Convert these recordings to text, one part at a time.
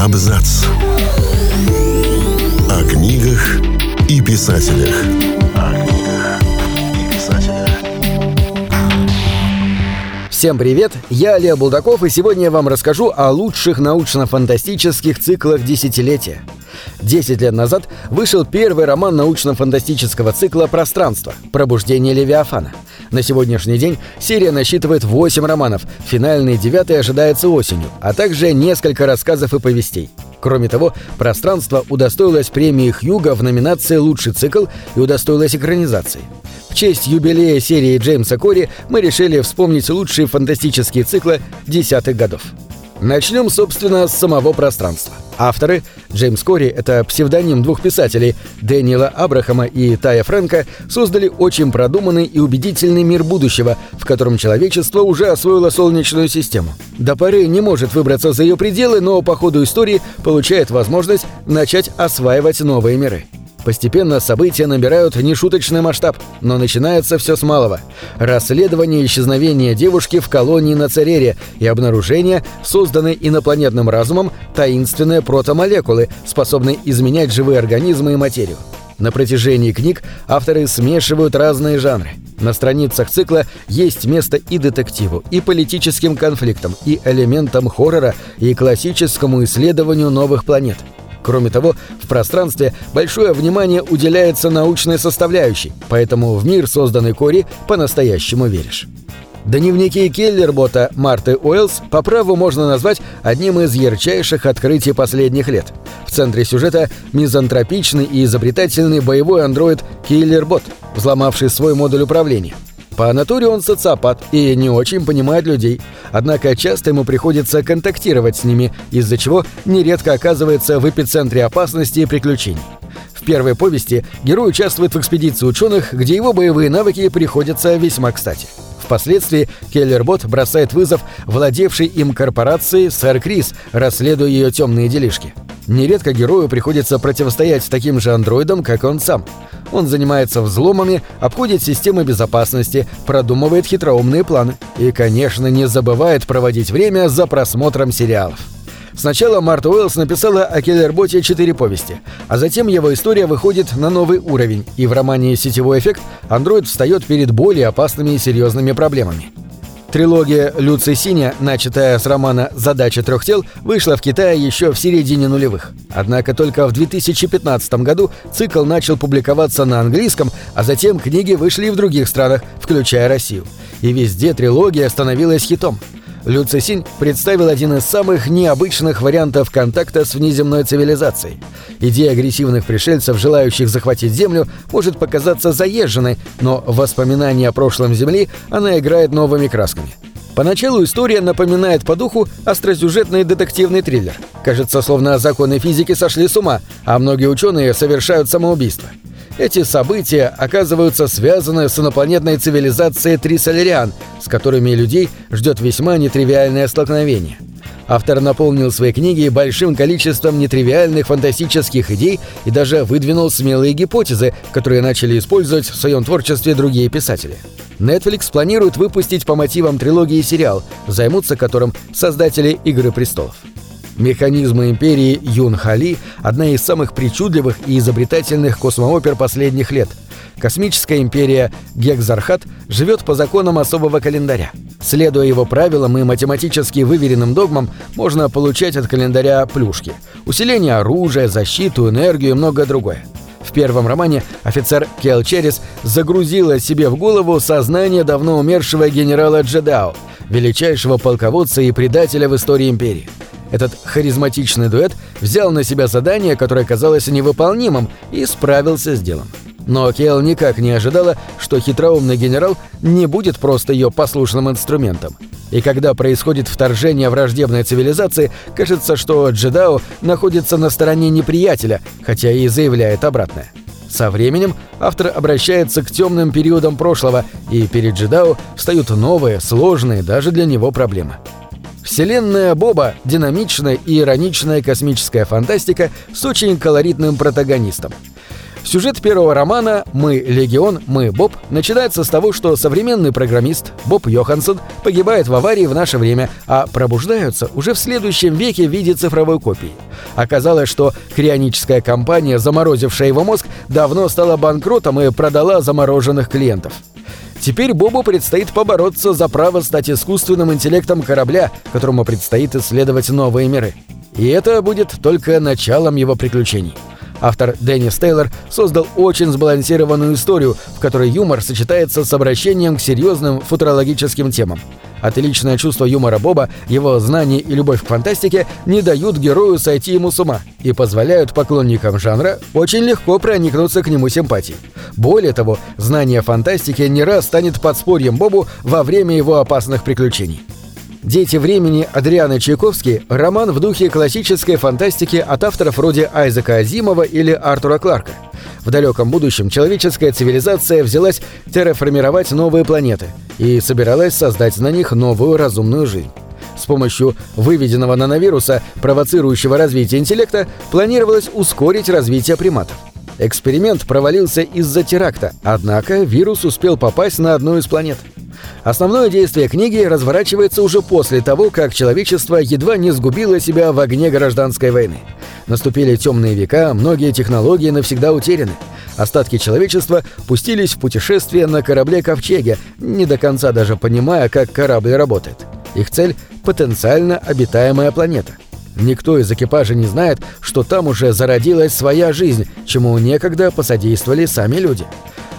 Абзац. О книгах и писателях. О книгах и писателях. Всем привет, я Олег Булдаков, и сегодня я вам расскажу о лучших научно-фантастических циклах десятилетия. Десять лет назад вышел первый роман научно-фантастического цикла «Пространство. Пробуждение Левиафана». На сегодняшний день серия насчитывает 8 романов, финальный девятый ожидается осенью, а также несколько рассказов и повестей. Кроме того, «Пространство» удостоилось премии Хьюга в номинации «Лучший цикл» и удостоилось экранизации. В честь юбилея серии Джеймса Кори мы решили вспомнить лучшие фантастические циклы десятых годов. Начнем, собственно, с самого пространства. Авторы Джеймс Кори — это псевдоним двух писателей Дэниела Абрахама и Тая Фрэнка создали очень продуманный и убедительный мир будущего, в котором человечество уже освоило Солнечную систему. До поры не может выбраться за ее пределы, но по ходу истории получает возможность начать осваивать новые миры. Постепенно события набирают нешуточный масштаб, но начинается все с малого. Расследование исчезновения девушки в колонии на Церере и обнаружение, созданной инопланетным разумом, таинственной протомолекулы, способной изменять живые организмы и материю. На протяжении книг авторы смешивают разные жанры. На страницах цикла есть место и детективу, и политическим конфликтам, и элементам хоррора, и классическому исследованию новых планет – Кроме того, в пространстве большое внимание уделяется научной составляющей, поэтому в мир, созданный Кори, по-настоящему веришь. Дневники Келлербота Марты Уэллс по праву можно назвать одним из ярчайших открытий последних лет. В центре сюжета мизантропичный и изобретательный боевой андроид Киллербот, взломавший свой модуль управления – по натуре он социопат и не очень понимает людей, однако часто ему приходится контактировать с ними, из-за чего нередко оказывается в эпицентре опасности и приключений. В первой повести герой участвует в экспедиции ученых, где его боевые навыки приходятся весьма кстати. Впоследствии Келлербот бросает вызов владевшей им корпорации Сэр Крис, расследуя ее темные делишки. Нередко герою приходится противостоять таким же андроидам, как он сам – он занимается взломами, обходит системы безопасности, продумывает хитроумные планы и, конечно, не забывает проводить время за просмотром сериалов. Сначала Марта Уэллс написала о Келлерботе четыре повести, а затем его история выходит на новый уровень, и в романе «Сетевой эффект» андроид встает перед более опасными и серьезными проблемами. Трилогия Люци Синя, начатая с романа «Задача трех тел», вышла в Китае еще в середине нулевых. Однако только в 2015 году цикл начал публиковаться на английском, а затем книги вышли и в других странах, включая Россию. И везде трилогия становилась хитом – Люцисинь представил один из самых необычных вариантов контакта с внеземной цивилизацией. Идея агрессивных пришельцев, желающих захватить Землю, может показаться заезженной, но в воспоминании о прошлом Земли она играет новыми красками. Поначалу история напоминает по духу остросюжетный детективный триллер. Кажется, словно законы физики сошли с ума, а многие ученые совершают самоубийство. Эти события оказываются связаны с инопланетной цивилизацией Трисолериан, с которыми людей ждет весьма нетривиальное столкновение. Автор наполнил свои книги большим количеством нетривиальных фантастических идей и даже выдвинул смелые гипотезы, которые начали использовать в своем творчестве другие писатели. Netflix планирует выпустить по мотивам трилогии сериал, займутся которым создатели «Игры престолов». Механизмы империи Юн Хали – одна из самых причудливых и изобретательных космоопер последних лет. Космическая империя Гекзархат живет по законам особого календаря. Следуя его правилам и математически выверенным догмам, можно получать от календаря плюшки. Усиление оружия, защиту, энергию и многое другое. В первом романе офицер Кел Черрис загрузила себе в голову сознание давно умершего генерала Джедао, величайшего полководца и предателя в истории империи. Этот харизматичный дуэт взял на себя задание, которое казалось невыполнимым, и справился с делом. Но Кейл никак не ожидала, что хитроумный генерал не будет просто ее послушным инструментом. И когда происходит вторжение враждебной цивилизации, кажется, что Джедао находится на стороне неприятеля, хотя и заявляет обратное. Со временем автор обращается к темным периодам прошлого, и перед Джедао встают новые, сложные даже для него проблемы. Вселенная Боба – динамичная и ироничная космическая фантастика с очень колоритным протагонистом. Сюжет первого романа «Мы Легион, мы Боб» начинается с того, что современный программист Боб Йоханссон погибает в аварии в наше время, а пробуждаются уже в следующем веке в виде цифровой копии. Оказалось, что крионическая компания, заморозившая его мозг, давно стала банкротом и продала замороженных клиентов. Теперь Бобу предстоит побороться за право стать искусственным интеллектом корабля, которому предстоит исследовать новые миры. И это будет только началом его приключений. Автор Деннис Тейлор создал очень сбалансированную историю, в которой юмор сочетается с обращением к серьезным футурологическим темам. Отличное чувство юмора Боба, его знания и любовь к фантастике не дают герою сойти ему с ума и позволяют поклонникам жанра очень легко проникнуться к нему симпатией. Более того, знание фантастики не раз станет подспорьем Бобу во время его опасных приключений. «Дети времени» Адриана Чайковский – роман в духе классической фантастики от авторов вроде Айзека Азимова или Артура Кларка. В далеком будущем человеческая цивилизация взялась терраформировать новые планеты и собиралась создать на них новую разумную жизнь. С помощью выведенного нановируса, провоцирующего развитие интеллекта, планировалось ускорить развитие приматов. Эксперимент провалился из-за теракта, однако вирус успел попасть на одну из планет – Основное действие книги разворачивается уже после того, как человечество едва не сгубило себя в огне гражданской войны. Наступили темные века, многие технологии навсегда утеряны. Остатки человечества пустились в путешествие на корабле-ковчеге, не до конца даже понимая, как корабль работает. Их цель — потенциально обитаемая планета. Никто из экипажа не знает, что там уже зародилась своя жизнь, чему некогда посодействовали сами люди.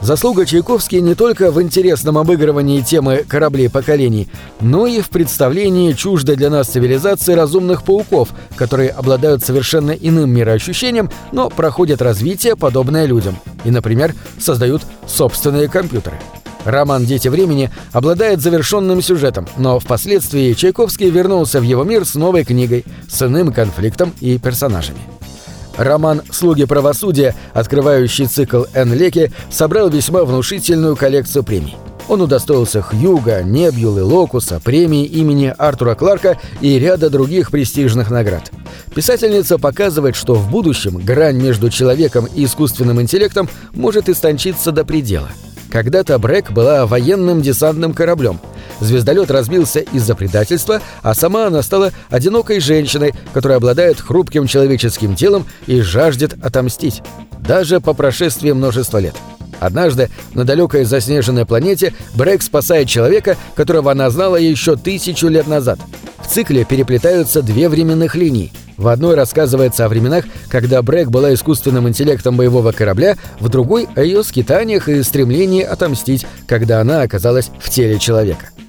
Заслуга Чайковский не только в интересном обыгрывании темы кораблей поколений, но и в представлении чуждой для нас цивилизации разумных пауков, которые обладают совершенно иным мироощущением, но проходят развитие, подобное людям, и, например, создают собственные компьютеры. Роман «Дети времени» обладает завершенным сюжетом, но впоследствии Чайковский вернулся в его мир с новой книгой, с иным конфликтом и персонажами. Роман «Слуги правосудия», открывающий цикл Энн Леки, собрал весьма внушительную коллекцию премий. Он удостоился Хьюга, Небьюлы, Локуса, премии имени Артура Кларка и ряда других престижных наград. Писательница показывает, что в будущем грань между человеком и искусственным интеллектом может истончиться до предела. Когда-то Брэк была военным десантным кораблем – Звездолет разбился из-за предательства, а сама она стала одинокой женщиной, которая обладает хрупким человеческим телом и жаждет отомстить, даже по прошествии множества лет. Однажды на далекой заснеженной планете Брэк спасает человека, которого она знала еще тысячу лет назад. В цикле переплетаются две временных линии. В одной рассказывается о временах, когда Брэк была искусственным интеллектом боевого корабля, в другой — о ее скитаниях и стремлении отомстить, когда она оказалась в теле человека.